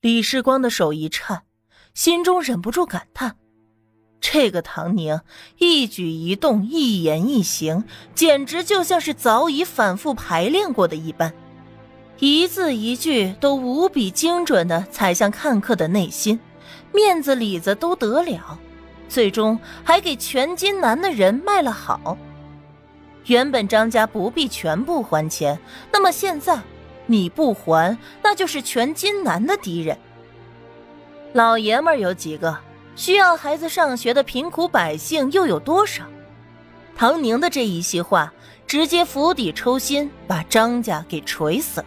李世光的手一颤，心中忍不住感叹：这个唐宁一举一动、一言一行，简直就像是早已反复排练过的一般，一字一句都无比精准的踩向看客的内心，面子里子都得了，最终还给全金南的人卖了好。原本张家不必全部还钱，那么现在。你不还，那就是全金南的敌人。老爷们儿有几个？需要孩子上学的贫苦百姓又有多少？唐宁的这一席话，直接釜底抽薪，把张家给锤死了。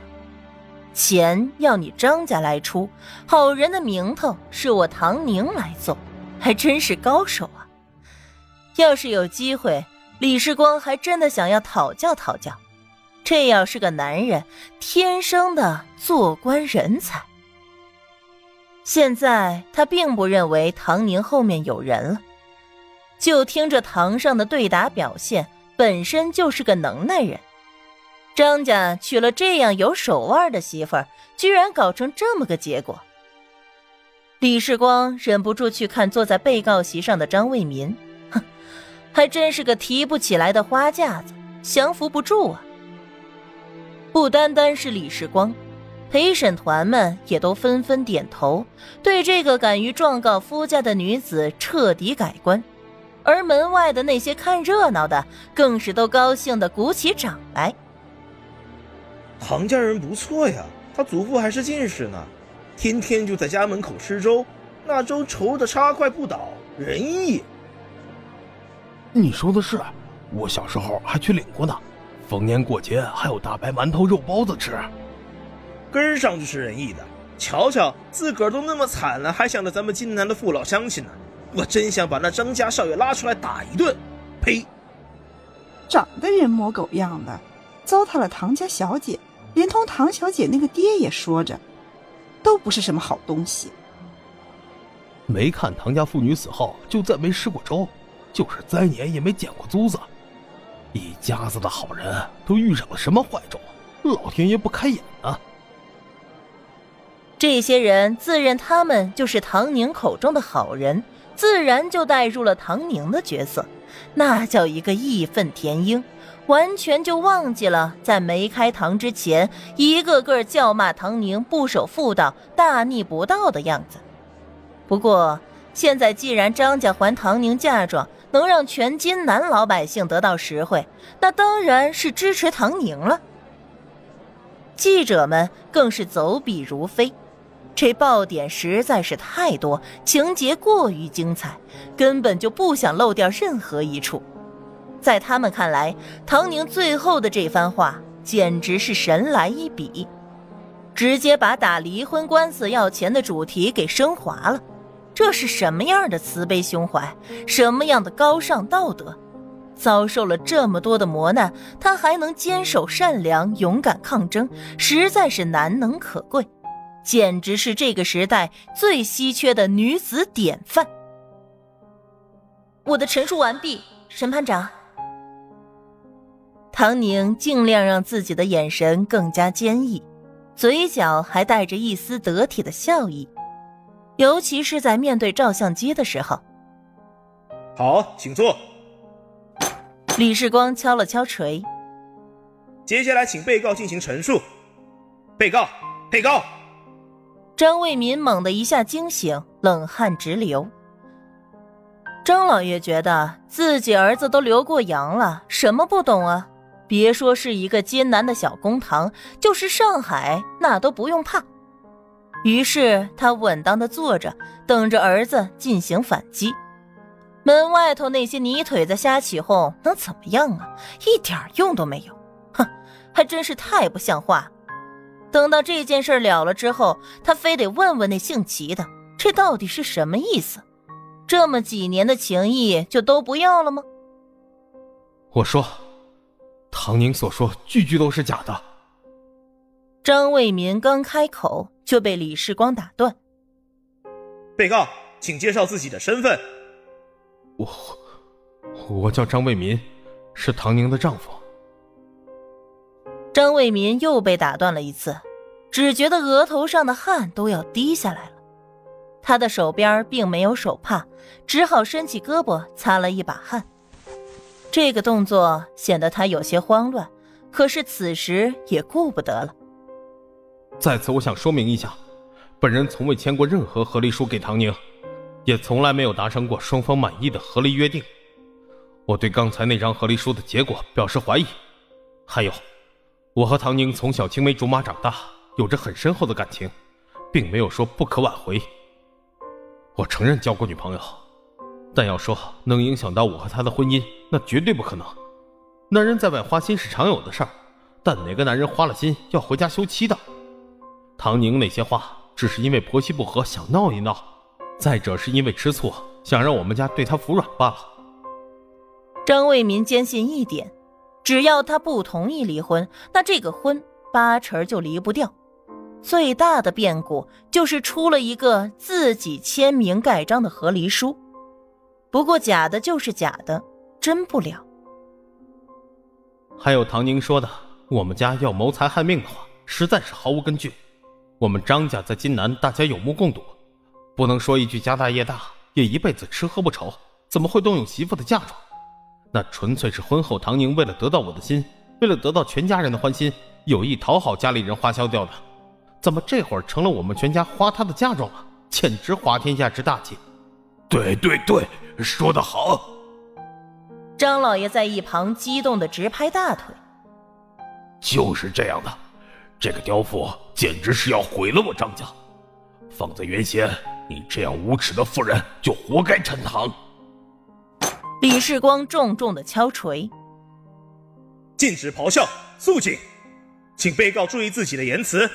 钱要你张家来出，好人的名头是我唐宁来做，还真是高手啊！要是有机会，李世光还真的想要讨教讨教。这要是个男人，天生的做官人才。现在他并不认为唐宁后面有人了，就听着堂上的对答表现，本身就是个能耐人。张家娶了这样有手腕的媳妇儿，居然搞成这么个结果。李世光忍不住去看坐在被告席上的张卫民，哼，还真是个提不起来的花架子，降服不住啊。不单单是李世光，陪审团们也都纷纷点头，对这个敢于状告夫家的女子彻底改观。而门外的那些看热闹的，更是都高兴的鼓起掌来。唐家人不错呀，他祖父还是进士呢，天天就在家门口吃粥，那粥稠的插块不倒，仁义。你说的是，我小时候还去领过呢。逢年过节还有大白馒头、肉包子吃，根上就是仁义的。瞧瞧自个儿都那么惨了，还想着咱们金南的父老乡亲呢。我真想把那张家少爷拉出来打一顿。呸！长得人模狗样的，糟蹋了唐家小姐，连同唐小姐那个爹也说着，都不是什么好东西。没看唐家妇女死后就再没吃过粥，就是灾年也没捡过租子。一家子的好人都遇上了什么坏种？老天爷不开眼啊！这些人自认他们就是唐宁口中的好人，自然就带入了唐宁的角色，那叫一个义愤填膺，完全就忘记了在没开堂之前，一个个叫骂唐宁不守妇道、大逆不道的样子。不过现在既然张家还唐宁嫁妆，能让全金南老百姓得到实惠，那当然是支持唐宁了。记者们更是走笔如飞，这爆点实在是太多，情节过于精彩，根本就不想漏掉任何一处。在他们看来，唐宁最后的这番话简直是神来一笔，直接把打离婚官司要钱的主题给升华了。这是什么样的慈悲胸怀，什么样的高尚道德？遭受了这么多的磨难，他还能坚守善良、勇敢抗争，实在是难能可贵，简直是这个时代最稀缺的女子典范。我的陈述完毕，审判长。唐宁尽量让自己的眼神更加坚毅，嘴角还带着一丝得体的笑意。尤其是在面对照相机的时候。好，请坐。李世光敲了敲锤。接下来，请被告进行陈述。被告，被告。张卫民猛地一下惊醒，冷汗直流。张老爷觉得自己儿子都留过洋了，什么不懂啊？别说是一个艰难的小公堂，就是上海，那都不用怕。于是他稳当的坐着，等着儿子进行反击。门外头那些泥腿子瞎起哄，能怎么样啊？一点用都没有。哼，还真是太不像话。等到这件事了了之后，他非得问问那姓齐的，这到底是什么意思？这么几年的情谊就都不要了吗？我说，唐宁所说句句都是假的。张卫民刚开口。就被李世光打断。被告，请介绍自己的身份。我，我叫张卫民，是唐宁的丈夫。张卫民又被打断了一次，只觉得额头上的汗都要滴下来了。他的手边并没有手帕，只好伸起胳膊擦了一把汗。这个动作显得他有些慌乱，可是此时也顾不得了。在此，我想说明一下，本人从未签过任何和离书给唐宁，也从来没有达成过双方满意的和离约定。我对刚才那张和离书的结果表示怀疑。还有，我和唐宁从小青梅竹马长大，有着很深厚的感情，并没有说不可挽回。我承认交过女朋友，但要说能影响到我和她的婚姻，那绝对不可能。男人在外花心是常有的事儿，但哪个男人花了心要回家休妻的？唐宁那些话，只是因为婆媳不和想闹一闹，再者是因为吃醋想让我们家对她服软罢了。张卫民坚信一点，只要他不同意离婚，那这个婚八成就离不掉。最大的变故就是出了一个自己签名盖章的和离书，不过假的就是假的，真不了。还有唐宁说的，我们家要谋财害命的话，实在是毫无根据。我们张家在金南，大家有目共睹，不能说一句家大业大，也一辈子吃喝不愁，怎么会动用媳妇的嫁妆？那纯粹是婚后唐宁为了得到我的心，为了得到全家人的欢心，有意讨好家里人花销掉的。怎么这会儿成了我们全家花她的嫁妆了？简直滑天下之大稽！对对对，说得好！张老爷在一旁激动的直拍大腿。就是这样的，这个刁妇简直是要毁了我张家。放在原先，你这样无耻的妇人就活该沉塘。李世光重重的敲锤。禁止咆哮，肃静，请被告注意自己的言辞。